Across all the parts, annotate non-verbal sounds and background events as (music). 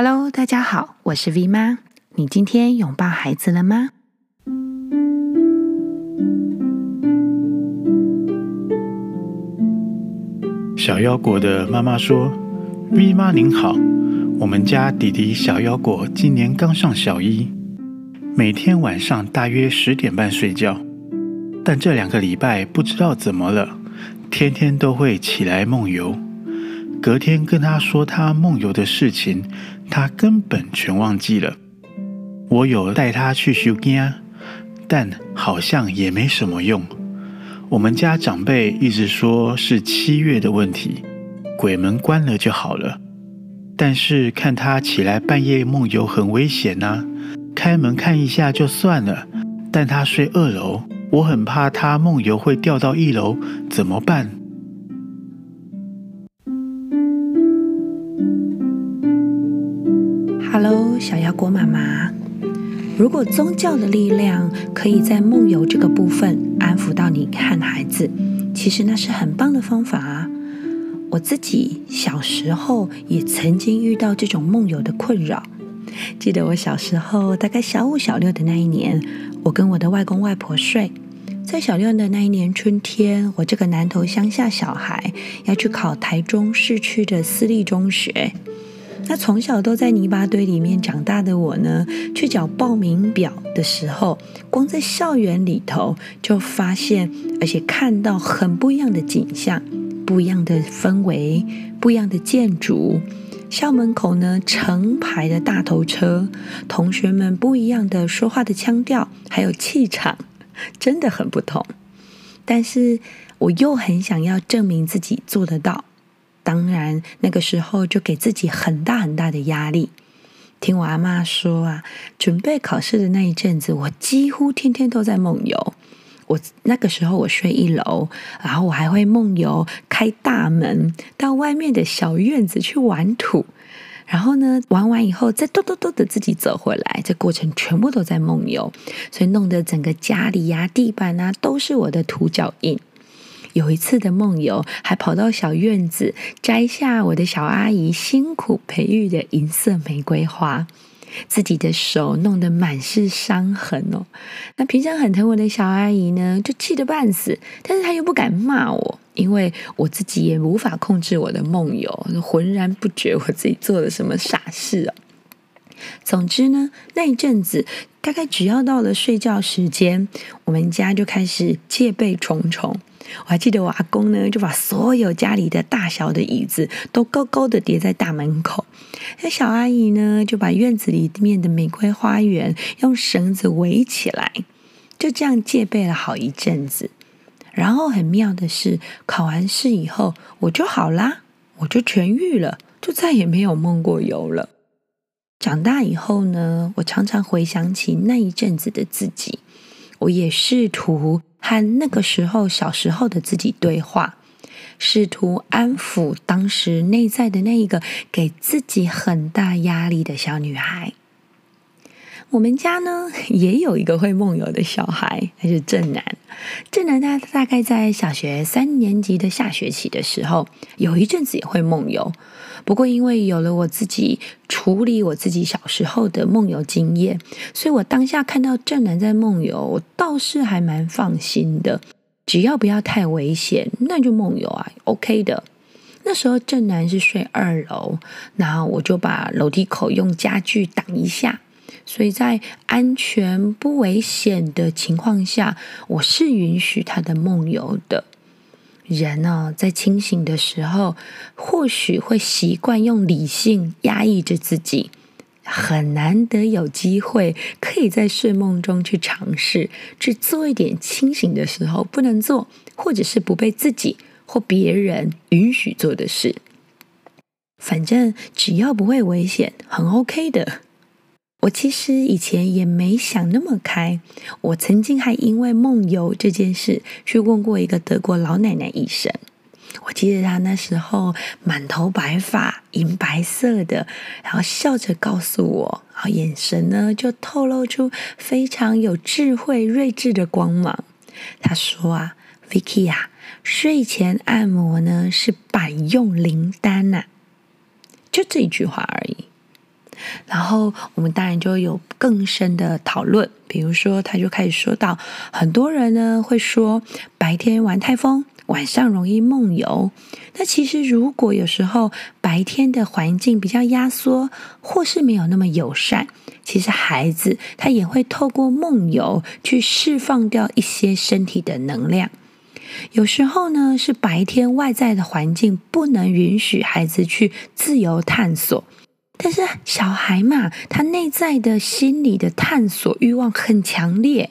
Hello，大家好，我是 V 妈。你今天拥抱孩子了吗？小腰果的妈妈说：“V 妈您好，我们家弟弟小腰果今年刚上小一，每天晚上大约十点半睡觉，但这两个礼拜不知道怎么了，天天都会起来梦游。”隔天跟他说他梦游的事情，他根本全忘记了。我有带他去收惊，但好像也没什么用。我们家长辈一直说是七月的问题，鬼门关了就好了。但是看他起来半夜梦游很危险呐，开门看一下就算了，但他睡二楼，我很怕他梦游会掉到一楼，怎么办？Hello，小腰果妈妈。如果宗教的力量可以在梦游这个部分安抚到你和孩子，其实那是很棒的方法。我自己小时候也曾经遇到这种梦游的困扰。记得我小时候大概小五、小六的那一年，我跟我的外公外婆睡。在小六的那一年春天，我这个南投乡下小孩要去考台中市区的私立中学。那从小都在泥巴堆里面长大的我呢，去缴报名表的时候，光在校园里头就发现，而且看到很不一样的景象，不一样的氛围，不一样的建筑。校门口呢，成排的大头车，同学们不一样的说话的腔调，还有气场，真的很不同。但是我又很想要证明自己做得到。当然，那个时候就给自己很大很大的压力。听我阿妈说啊，准备考试的那一阵子，我几乎天天都在梦游。我那个时候我睡一楼，然后我还会梦游开大门到外面的小院子去玩土，然后呢，玩完以后再嘟嘟嘟的自己走回来，这过程全部都在梦游，所以弄得整个家里呀、啊、地板啊都是我的土脚印。有一次的梦游，还跑到小院子摘下我的小阿姨辛苦培育的银色玫瑰花，自己的手弄得满是伤痕哦。那平常很疼我的小阿姨呢，就气得半死，但是她又不敢骂我，因为我自己也无法控制我的梦游，浑然不觉我自己做了什么傻事哦。总之呢，那一阵子大概只要到了睡觉时间，我们家就开始戒备重重。我还记得我阿公呢，就把所有家里的大小的椅子都高高的叠在大门口。那小阿姨呢，就把院子里面的玫瑰花园用绳子围起来，就这样戒备了好一阵子。然后很妙的是，考完试以后我就好啦，我就痊愈了，就再也没有梦过游了。长大以后呢，我常常回想起那一阵子的自己，我也试图。和那个时候小时候的自己对话，试图安抚当时内在的那一个给自己很大压力的小女孩。我们家呢 (laughs) 也有一个会梦游的小孩，他是正南。正南他大概在小学三年级的下学期的时候，有一阵子也会梦游。不过因为有了我自己处理我自己小时候的梦游经验，所以我当下看到正南在梦游，我倒是还蛮放心的。只要不要太危险，那就梦游啊，OK 的。那时候正南是睡二楼，然后我就把楼梯口用家具挡一下。所以在安全不危险的情况下，我是允许他的梦游的。人呢、哦，在清醒的时候，或许会习惯用理性压抑着自己，很难得有机会可以在睡梦中去尝试，去做一点清醒的时候不能做，或者是不被自己或别人允许做的事。反正只要不会危险，很 OK 的。我其实以前也没想那么开，我曾经还因为梦游这件事去问过一个德国老奶奶医生。我记得她那时候满头白发，银白色的，然后笑着告诉我，然后眼神呢就透露出非常有智慧、睿智的光芒。她说啊，Vicky 啊，睡前按摩呢是百用灵丹呐，就这一句话而已。然后我们当然就有更深的讨论，比如说他就开始说到，很多人呢会说白天玩太疯，晚上容易梦游。那其实如果有时候白天的环境比较压缩，或是没有那么友善，其实孩子他也会透过梦游去释放掉一些身体的能量。有时候呢是白天外在的环境不能允许孩子去自由探索。但是小孩嘛，他内在的心理的探索欲望很强烈，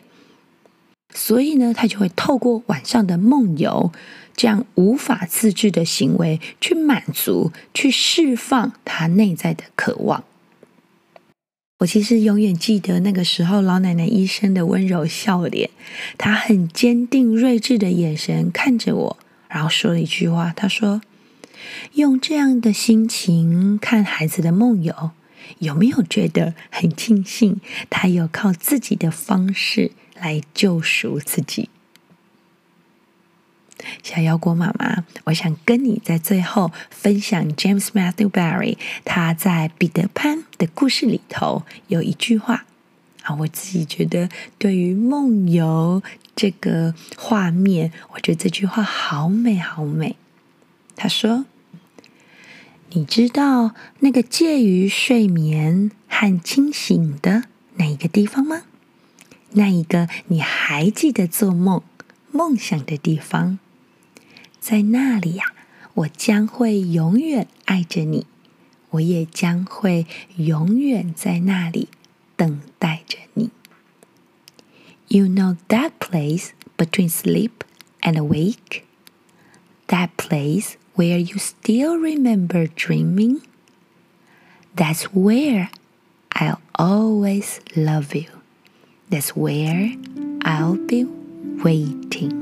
所以呢，他就会透过晚上的梦游这样无法自制的行为，去满足、去释放他内在的渴望。我其实永远记得那个时候，老奶奶医生的温柔笑脸，她很坚定、睿智的眼神看着我，然后说了一句话，她说。用这样的心情看孩子的梦游，有没有觉得很庆幸？他有靠自己的方式来救赎自己。小妖果妈妈，我想跟你在最后分享 James Matthew Barry 他在彼得潘的故事里头有一句话啊，我自己觉得对于梦游这个画面，我觉得这句话好美好美。他说。你知道那个介于睡眠和清醒的那一个地方吗？那一个你还记得做梦、梦想的地方，在那里呀，我将会永远爱着你，我也将会永远在那里等待着你。You know that place between sleep and awake? That place. Where you still remember dreaming? That's where I'll always love you. That's where I'll be waiting.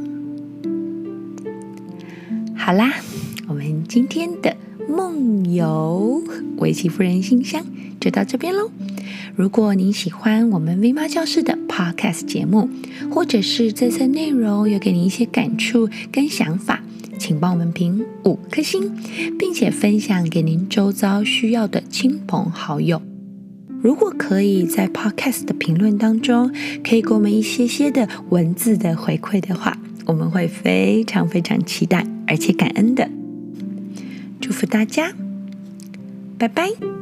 好啦，我们今天的梦游围棋夫人信箱就到这边喽。如果您喜欢我们 V 妈教室的 Podcast 节目，或者是这次内容有给您一些感触跟想法。请帮我们评五颗星，并且分享给您周遭需要的亲朋好友。如果可以在 Podcast 的评论当中，可以给我们一些些的文字的回馈的话，我们会非常非常期待，而且感恩的。祝福大家，拜拜。